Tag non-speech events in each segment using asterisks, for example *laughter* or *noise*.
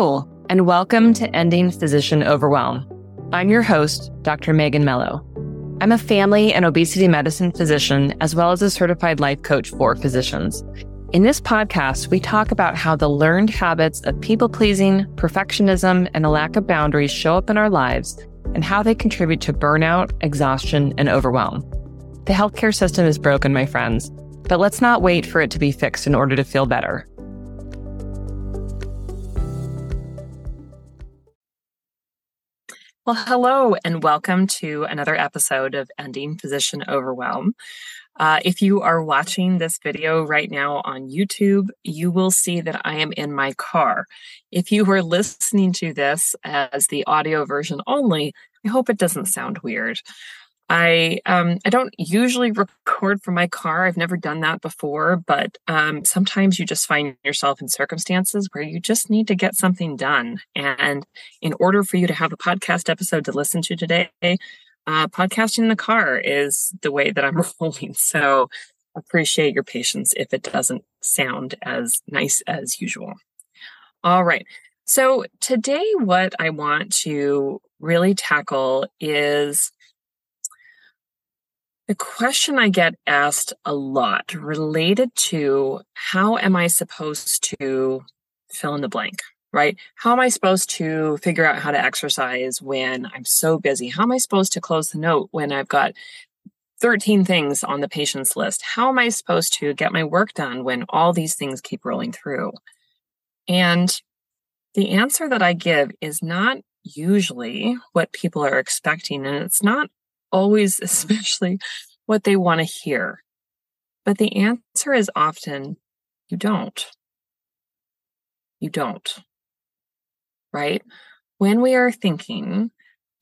Hello, and welcome to Ending Physician Overwhelm. I'm your host, Dr. Megan Mello. I'm a family and obesity medicine physician, as well as a certified life coach for physicians. In this podcast, we talk about how the learned habits of people pleasing, perfectionism, and a lack of boundaries show up in our lives and how they contribute to burnout, exhaustion, and overwhelm. The healthcare system is broken, my friends, but let's not wait for it to be fixed in order to feel better. Well, hello, and welcome to another episode of Ending Physician Overwhelm. Uh, if you are watching this video right now on YouTube, you will see that I am in my car. If you were listening to this as the audio version only, I hope it doesn't sound weird. I um, I don't usually record from my car. I've never done that before, but um, sometimes you just find yourself in circumstances where you just need to get something done. And in order for you to have a podcast episode to listen to today, uh, podcasting in the car is the way that I'm *laughs* rolling. So appreciate your patience if it doesn't sound as nice as usual. All right. So today, what I want to really tackle is the question I get asked a lot related to how am I supposed to fill in the blank, right? How am I supposed to figure out how to exercise when I'm so busy? How am I supposed to close the note when I've got 13 things on the patient's list? How am I supposed to get my work done when all these things keep rolling through? And the answer that I give is not usually what people are expecting, and it's not always, *laughs* especially what they want to hear. But the answer is often you don't. You don't. Right? When we are thinking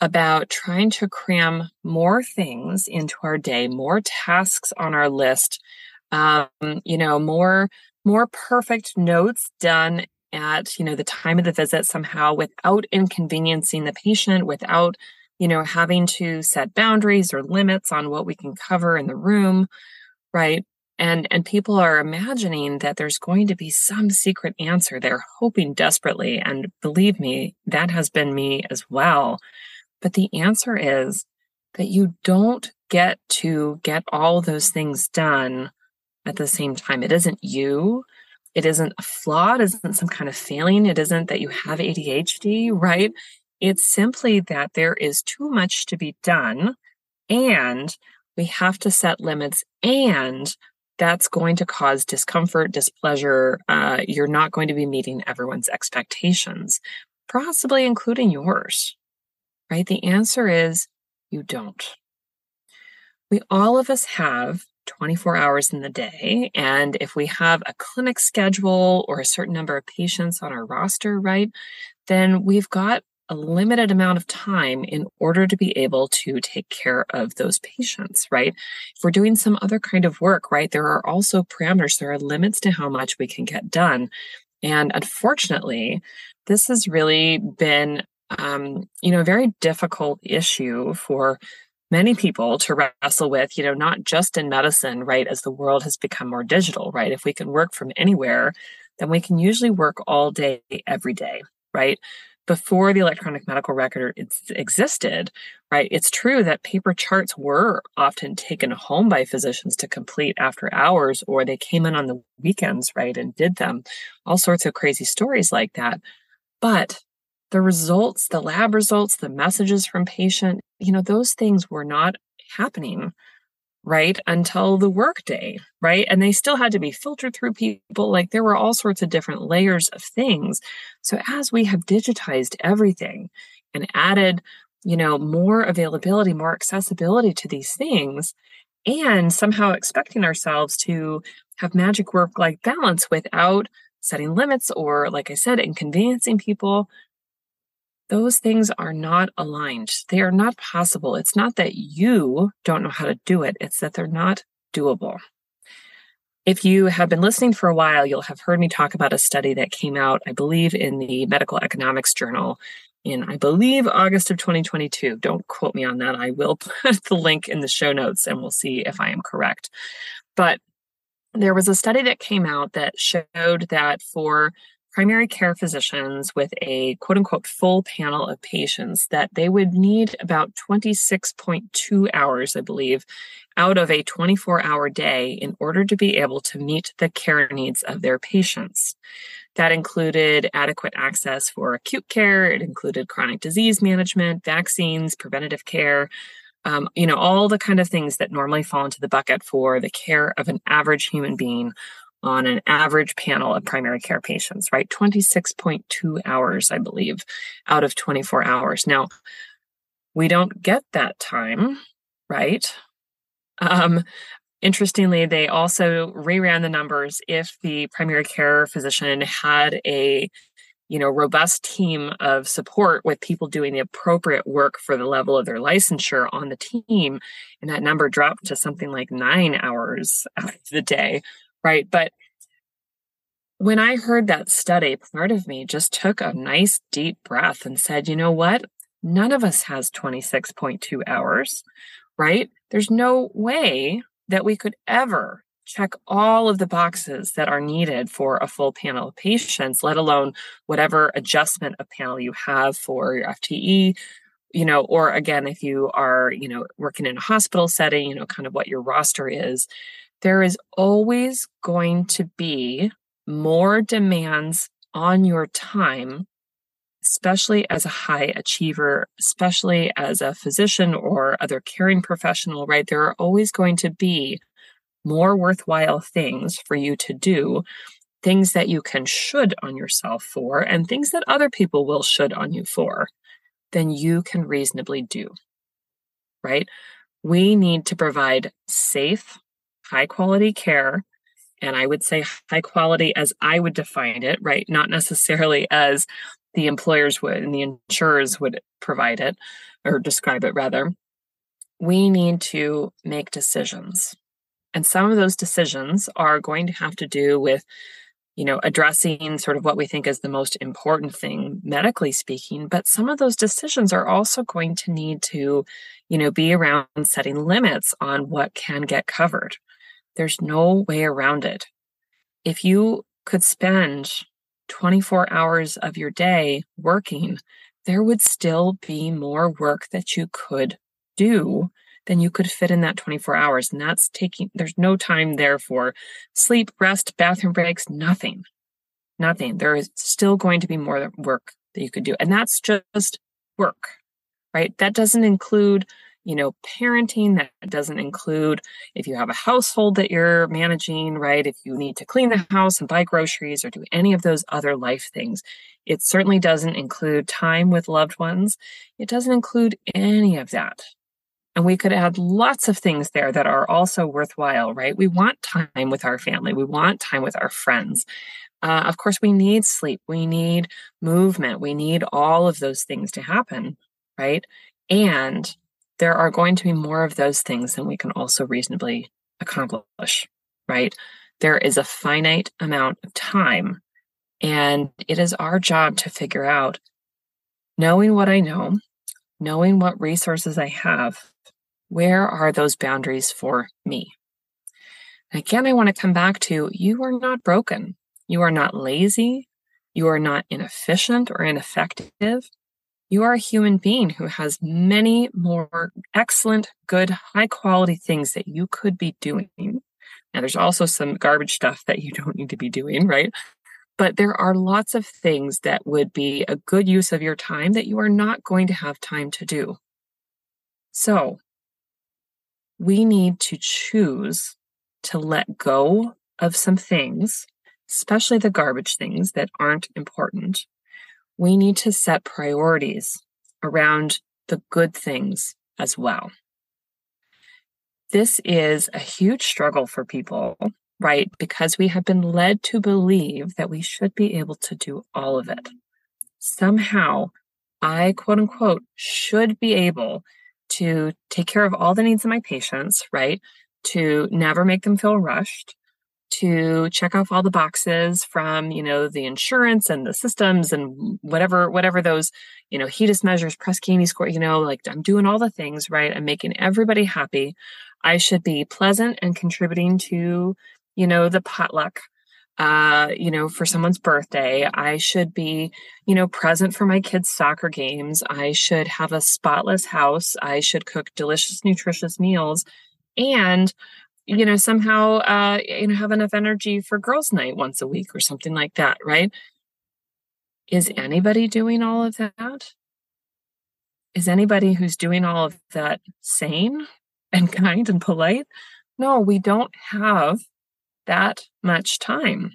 about trying to cram more things into our day, more tasks on our list, um, you know, more more perfect notes done at you know the time of the visit somehow without inconveniencing the patient, without you know, having to set boundaries or limits on what we can cover in the room, right? And and people are imagining that there's going to be some secret answer. They're hoping desperately and believe me, that has been me as well. But the answer is that you don't get to get all those things done at the same time. It isn't you. It isn't a flaw. It isn't some kind of failing. It isn't that you have ADHD, right? It's simply that there is too much to be done and we have to set limits and that's going to cause discomfort, displeasure. Uh, you're not going to be meeting everyone's expectations, possibly including yours, right? The answer is you don't. We all of us have 24 hours in the day. And if we have a clinic schedule or a certain number of patients on our roster, right, then we've got a limited amount of time in order to be able to take care of those patients, right? If we're doing some other kind of work, right, there are also parameters, there are limits to how much we can get done. And unfortunately, this has really been, um, you know, a very difficult issue for many people to wrestle with, you know, not just in medicine, right, as the world has become more digital, right? If we can work from anywhere, then we can usually work all day, every day, right? Before the electronic medical record existed, right, it's true that paper charts were often taken home by physicians to complete after hours, or they came in on the weekends, right, and did them. All sorts of crazy stories like that. But the results, the lab results, the messages from patient, you know, those things were not happening right until the workday right? And they still had to be filtered through people like there were all sorts of different layers of things. So as we have digitized everything and added you know more availability more accessibility to these things and somehow expecting ourselves to have magic work life balance without setting limits or like i said inconveniencing people those things are not aligned. They are not possible. It's not that you don't know how to do it, it's that they're not doable. If you have been listening for a while, you'll have heard me talk about a study that came out, I believe, in the Medical Economics Journal in, I believe, August of 2022. Don't quote me on that. I will *laughs* put the link in the show notes and we'll see if I am correct. But there was a study that came out that showed that for primary care physicians with a quote unquote full panel of patients that they would need about 26.2 hours, I believe, out of a 24 hour day in order to be able to meet the care needs of their patients. That included adequate access for acute care, it included chronic disease management, vaccines, preventative care. Um, you know, all the kind of things that normally fall into the bucket for the care of an average human being on an average panel of primary care patients, right? 26.2 hours, I believe, out of 24 hours. Now, we don't get that time, right? Um, interestingly, they also reran the numbers if the primary care physician had a you know robust team of support with people doing the appropriate work for the level of their licensure on the team and that number dropped to something like nine hours *laughs* out of the day right? But when I heard that study, part of me just took a nice deep breath and said, you know what? None of us has 26.2 hours, right? There's no way that we could ever check all of the boxes that are needed for a full panel of patients, let alone whatever adjustment of panel you have for your FTE, you know, or again, if you are, you know, working in a hospital setting, you know, kind of what your roster is there is always going to be more demands on your time, especially as a high achiever, especially as a physician or other caring professional, right? There are always going to be more worthwhile things for you to do, things that you can should on yourself for, and things that other people will should on you for, than you can reasonably do, right? We need to provide safe, high quality care. And I would say high quality as I would define it, right? Not necessarily as the employers would and the insurers would provide it or describe it rather. We need to make decisions. And some of those decisions are going to have to do with you know addressing sort of what we think is the most important thing medically speaking but some of those decisions are also going to need to you know be around setting limits on what can get covered there's no way around it. If you could spend 24 hours of your day working, there would still be more work that you could do than you could fit in that 24 hours. And that's taking, there's no time there for sleep, rest, bathroom breaks, nothing. Nothing. There is still going to be more work that you could do. And that's just work, right? That doesn't include you know, parenting that doesn't include if you have a household that you're managing, right? If you need to clean the house and buy groceries or do any of those other life things. It certainly doesn't include time with loved ones. It doesn't include any of that. And we could add lots of things there that are also worthwhile, right? We want time with our family. We want time with our friends. Uh, of course, we need sleep. We need movement. We need all of those things to happen, right? And there are going to be more of those things than we can also reasonably accomplish, right? There is a finite amount of time, and it is our job to figure out, knowing what I know, knowing what resources I have, where are those boundaries for me? Again, I want to come back to you are not broken. You are not lazy. You are not inefficient or ineffective. You are a human being who has many more excellent, good, high quality things that you could be doing. Now, there's also some garbage stuff that you don't need to be doing, right? But there are lots of things that would be a good use of your time that you are not going to have time to do. So, we need to choose to let go of some things, especially the garbage things that aren't important, we need to set priorities around the good things as well. This is a huge struggle for people, right? Because we have been led to believe that we should be able to do all of it. Somehow, I quote unquote should be able to take care of all the needs of my patients, right? To never make them feel rushed, to check off all the boxes from you know the insurance and the systems and whatever whatever those you know HEDIS measures Press Ganey score you know like i'm doing all the things right i'm making everybody happy i should be pleasant and contributing to you know the potluck uh, you know, for someone's birthday. I should be, you know, present for my kids' soccer games. I should have a spotless house. I should cook delicious, nutritious meals. And, you know, somehow, uh, you know, have enough energy for girls' night once a week or something like that, right? Is anybody doing all of that? Is anybody who's doing all of that sane *laughs* and kind and polite? No, we don't have that much time.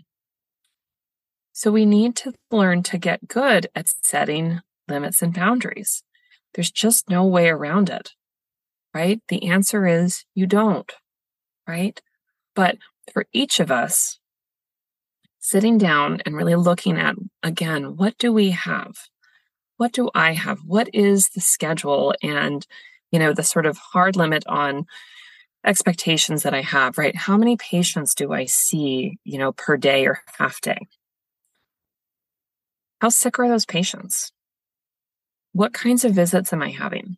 So we need to learn to get good at setting limits and boundaries. There's just no way around it, right? The answer is you don't, right? But for each of us, sitting down and really looking at, again, what do we have? What do I have? What is the schedule and, you know, the sort of hard limit on expectations that I have, right? How many patients do I see, you know, per day or half day? How sick are those patients? What kinds of visits am I having?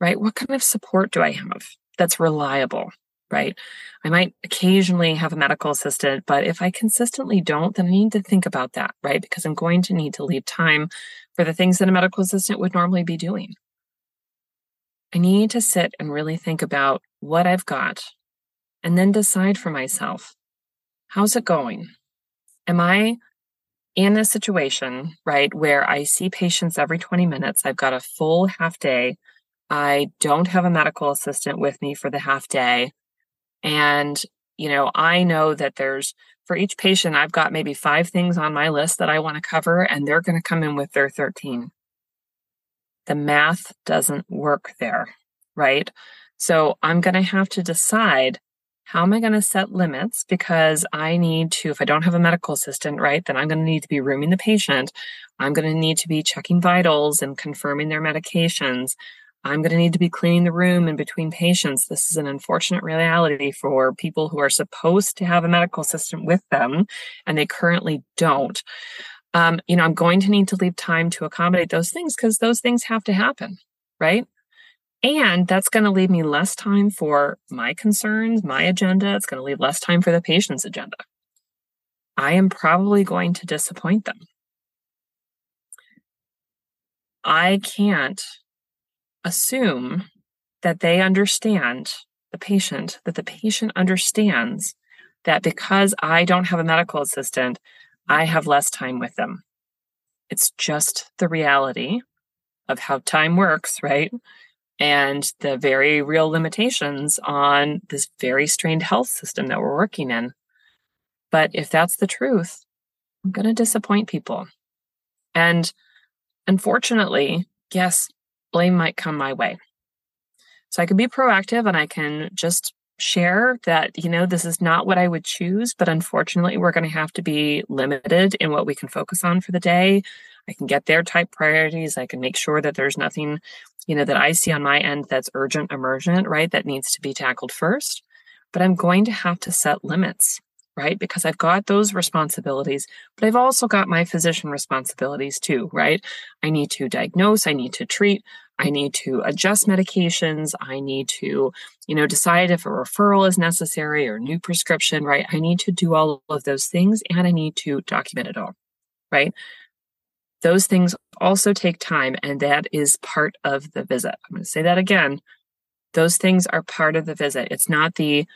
Right? What kind of support do I have that's reliable? Right? I might occasionally have a medical assistant, but if I consistently don't, then I need to think about that, right? Because I'm going to need to leave time for the things that a medical assistant would normally be doing. I need to sit and really think about what I've got and then decide for myself how's it going? Am I in a situation, right, where I see patients every 20 minutes? I've got a full half day. I don't have a medical assistant with me for the half day. And, you know, I know that there's for each patient, I've got maybe five things on my list that I want to cover, and they're going to come in with their 13 the math doesn't work there, right? So I'm going to have to decide how am I going to set limits because I need to, if I don't have a medical assistant, right, then I'm going to need to be rooming the patient. I'm going to need to be checking vitals and confirming their medications. I'm going to need to be cleaning the room in between patients. This is an unfortunate reality for people who are supposed to have a medical assistant with them and they currently don't um, you know, I'm going to need to leave time to accommodate those things because those things have to happen, right? And that's going to leave me less time for my concerns, my agenda. It's going to leave less time for the patient's agenda. I am probably going to disappoint them. I can't assume that they understand the patient, that the patient understands that because I don't have a medical assistant, I have less time with them. It's just the reality of how time works, right? And the very real limitations on this very strained health system that we're working in. But if that's the truth, I'm going to disappoint people. And unfortunately, yes, blame might come my way. So I can be proactive and I can just share that, you know, this is not what I would choose, but unfortunately, we're going to have to be limited in what we can focus on for the day. I can get their type priorities. I can make sure that there's nothing, you know, that I see on my end that's urgent, emergent, right, that needs to be tackled first. But I'm going to have to set limits, right? Because I've got those responsibilities, but I've also got my physician responsibilities too, right? I need to diagnose, I need to treat, I need to adjust medications. I need to, you know, decide if a referral is necessary or new prescription, right? I need to do all of those things and I need to document it all, right? Those things also take time and that is part of the visit. I'm going to say that again. Those things are part of the visit. It's not the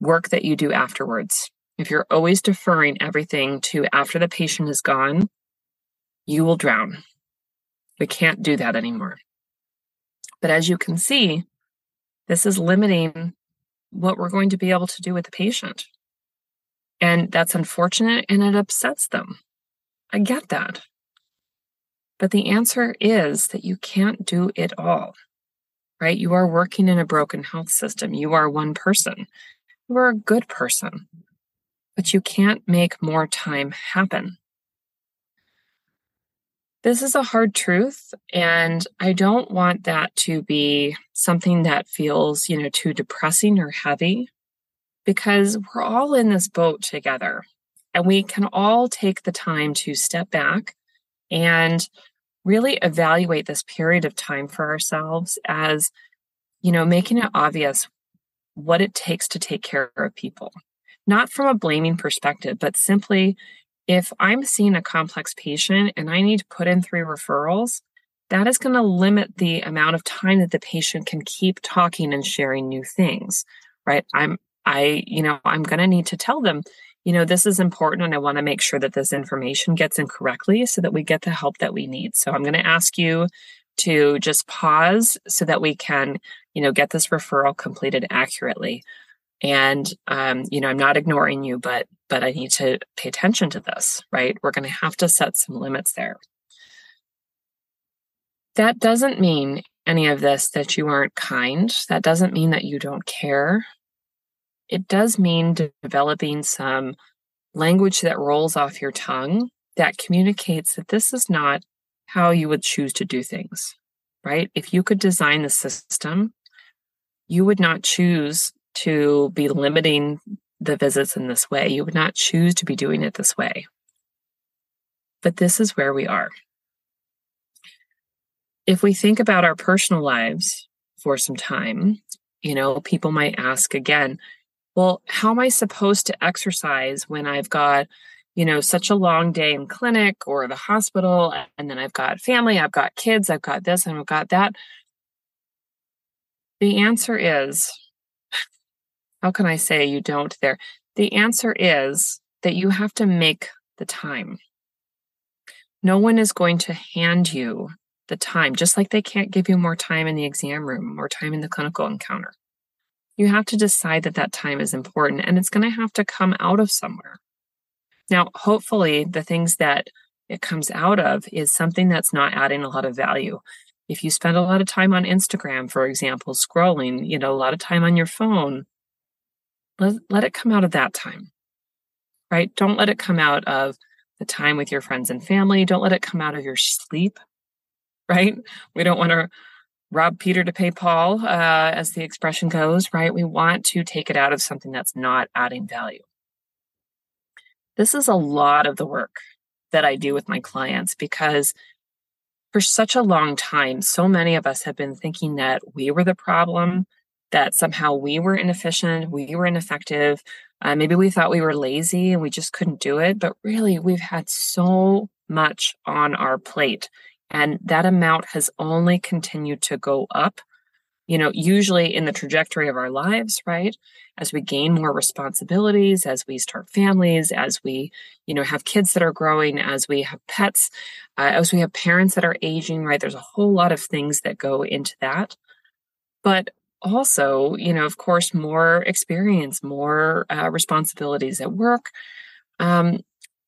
work that you do afterwards. If you're always deferring everything to after the patient is gone, you will drown. We can't do that anymore. But as you can see, this is limiting what we're going to be able to do with the patient. And that's unfortunate and it upsets them. I get that. But the answer is that you can't do it all, right? You are working in a broken health system. You are one person. You are a good person, but you can't make more time happen. This is a hard truth, and I don't want that to be something that feels, you know, too depressing or heavy because we're all in this boat together and we can all take the time to step back and really evaluate this period of time for ourselves as, you know, making it obvious what it takes to take care of people, not from a blaming perspective, but simply if I'm seeing a complex patient and I need to put in three referrals, that is going to limit the amount of time that the patient can keep talking and sharing new things, right? I'm, I, you know, I'm going to need to tell them, you know, this is important and I want to make sure that this information gets in correctly so that we get the help that we need. So I'm going to ask you to just pause so that we can, you know, get this referral completed accurately. And um, you know, I'm not ignoring you, but but I need to pay attention to this, right? We're going to have to set some limits there. That doesn't mean any of this that you aren't kind. That doesn't mean that you don't care. It does mean developing some language that rolls off your tongue that communicates that this is not how you would choose to do things, right? If you could design the system, you would not choose to be limiting the visits in this way. You would not choose to be doing it this way. But this is where we are. If we think about our personal lives for some time, you know, people might ask again, well, how am I supposed to exercise when I've got, you know, such a long day in clinic or the hospital, and then I've got family, I've got kids, I've got this, and I've got that? The answer is how can I say you don't there? The answer is that you have to make the time. No one is going to hand you the time, just like they can't give you more time in the exam room, more time in the clinical encounter. You have to decide that that time is important and it's going to have to come out of somewhere. Now, hopefully, the things that it comes out of is something that's not adding a lot of value. If you spend a lot of time on Instagram, for example, scrolling, you know, a lot of time on your phone, let, let it come out of that time, right? Don't let it come out of the time with your friends and family. Don't let it come out of your sleep, right? We don't want to rob Peter to pay Paul, uh, as the expression goes, right? We want to take it out of something that's not adding value. This is a lot of the work that I do with my clients because for such a long time, so many of us have been thinking that we were the problem, that somehow we were inefficient, we were ineffective. Uh, maybe we thought we were lazy and we just couldn't do it. But really, we've had so much on our plate. And that amount has only continued to go up, you know, usually in the trajectory of our lives, right? As we gain more responsibilities, as we start families, as we, you know, have kids that are growing, as we have pets, uh, as we have parents that are aging, right? There's a whole lot of things that go into that. But also, you know, of course, more experience, more uh, responsibilities at work. Um,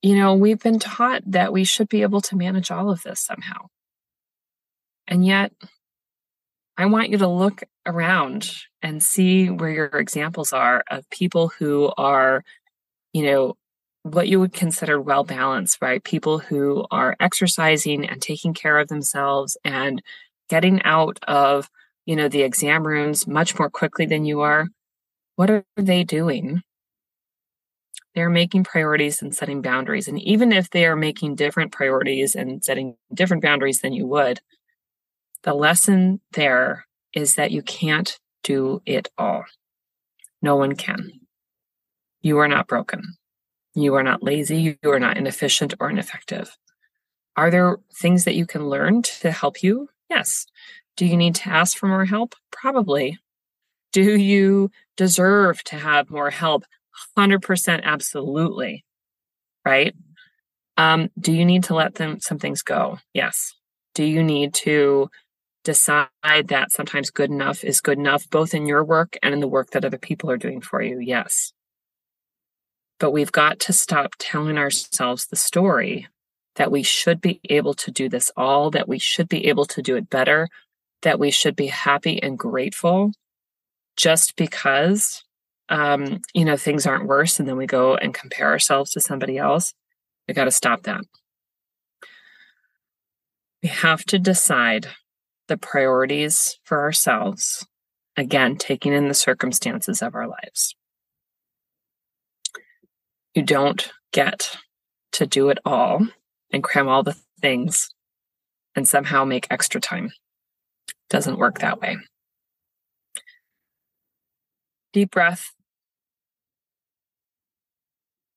you know, we've been taught that we should be able to manage all of this somehow. And yet, I want you to look around and see where your examples are of people who are, you know, what you would consider well balanced, right? People who are exercising and taking care of themselves and getting out of you know, the exam rooms much more quickly than you are. What are they doing? They're making priorities and setting boundaries. And even if they are making different priorities and setting different boundaries than you would, the lesson there is that you can't do it all. No one can. You are not broken. You are not lazy. You are not inefficient or ineffective. Are there things that you can learn to help you? Yes. Do you need to ask for more help? Probably. Do you deserve to have more help? 100% absolutely. Right? Um, do you need to let them some things go? Yes. Do you need to decide that sometimes good enough is good enough, both in your work and in the work that other people are doing for you? Yes. But we've got to stop telling ourselves the story that we should be able to do this all, that we should be able to do it better, that we should be happy and grateful just because um, you know things aren't worse and then we go and compare ourselves to somebody else. We got to stop that. We have to decide the priorities for ourselves again taking in the circumstances of our lives. You don't get to do it all and cram all the things and somehow make extra time doesn't work that way. Deep breath.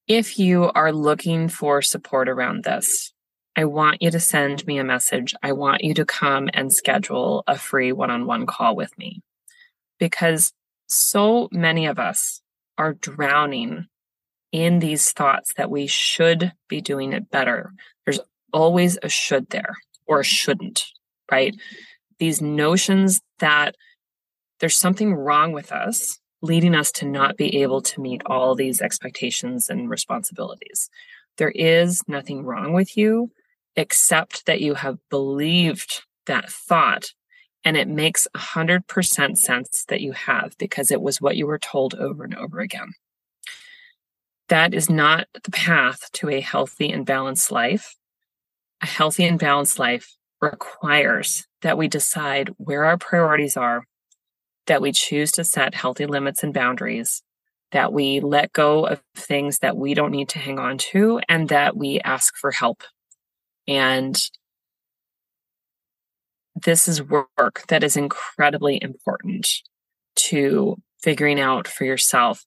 if you are looking for support around this, I want you to send me a message. I want you to come and schedule a free one on one call with me because so many of us are drowning in these thoughts that we should be doing it better. There's always a should there or shouldn't, right? These notions that there's something wrong with us leading us to not be able to meet all these expectations and responsibilities. There is nothing wrong with you except that you have believed that thought and it makes 100% sense that you have because it was what you were told over and over again. That is not the path to a healthy and balanced life. A healthy and balanced life requires that we decide where our priorities are that we choose to set healthy limits and boundaries, that we let go of things that we don't need to hang on to, and that we ask for help. And this is work that is incredibly important to figuring out for yourself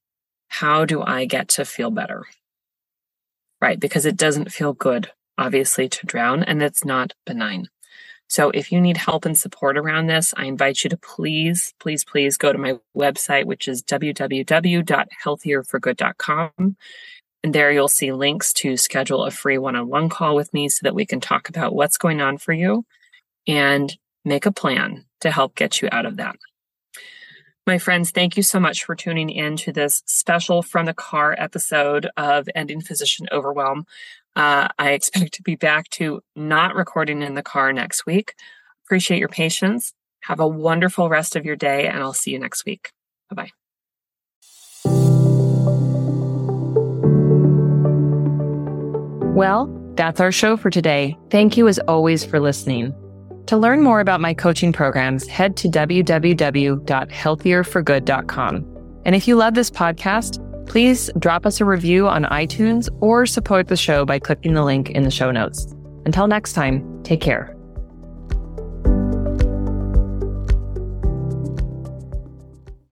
how do I get to feel better? Right? Because it doesn't feel good, obviously, to drown, and it's not benign. So if you need help and support around this, I invite you to please, please, please go to my website, which is www.healthierforgood.com. And there you'll see links to schedule a free one on one call with me so that we can talk about what's going on for you and make a plan to help get you out of that. My friends, thank you so much for tuning in to this special from the car episode of Ending Physician Overwhelm. Uh, I expect to be back to not recording in the car next week. Appreciate your patience. Have a wonderful rest of your day, and I'll see you next week. Bye bye. Well, that's our show for today. Thank you as always for listening. To learn more about my coaching programs, head to www.healthierforgood.com. And if you love this podcast, Please drop us a review on iTunes or support the show by clicking the link in the show notes. Until next time, take care.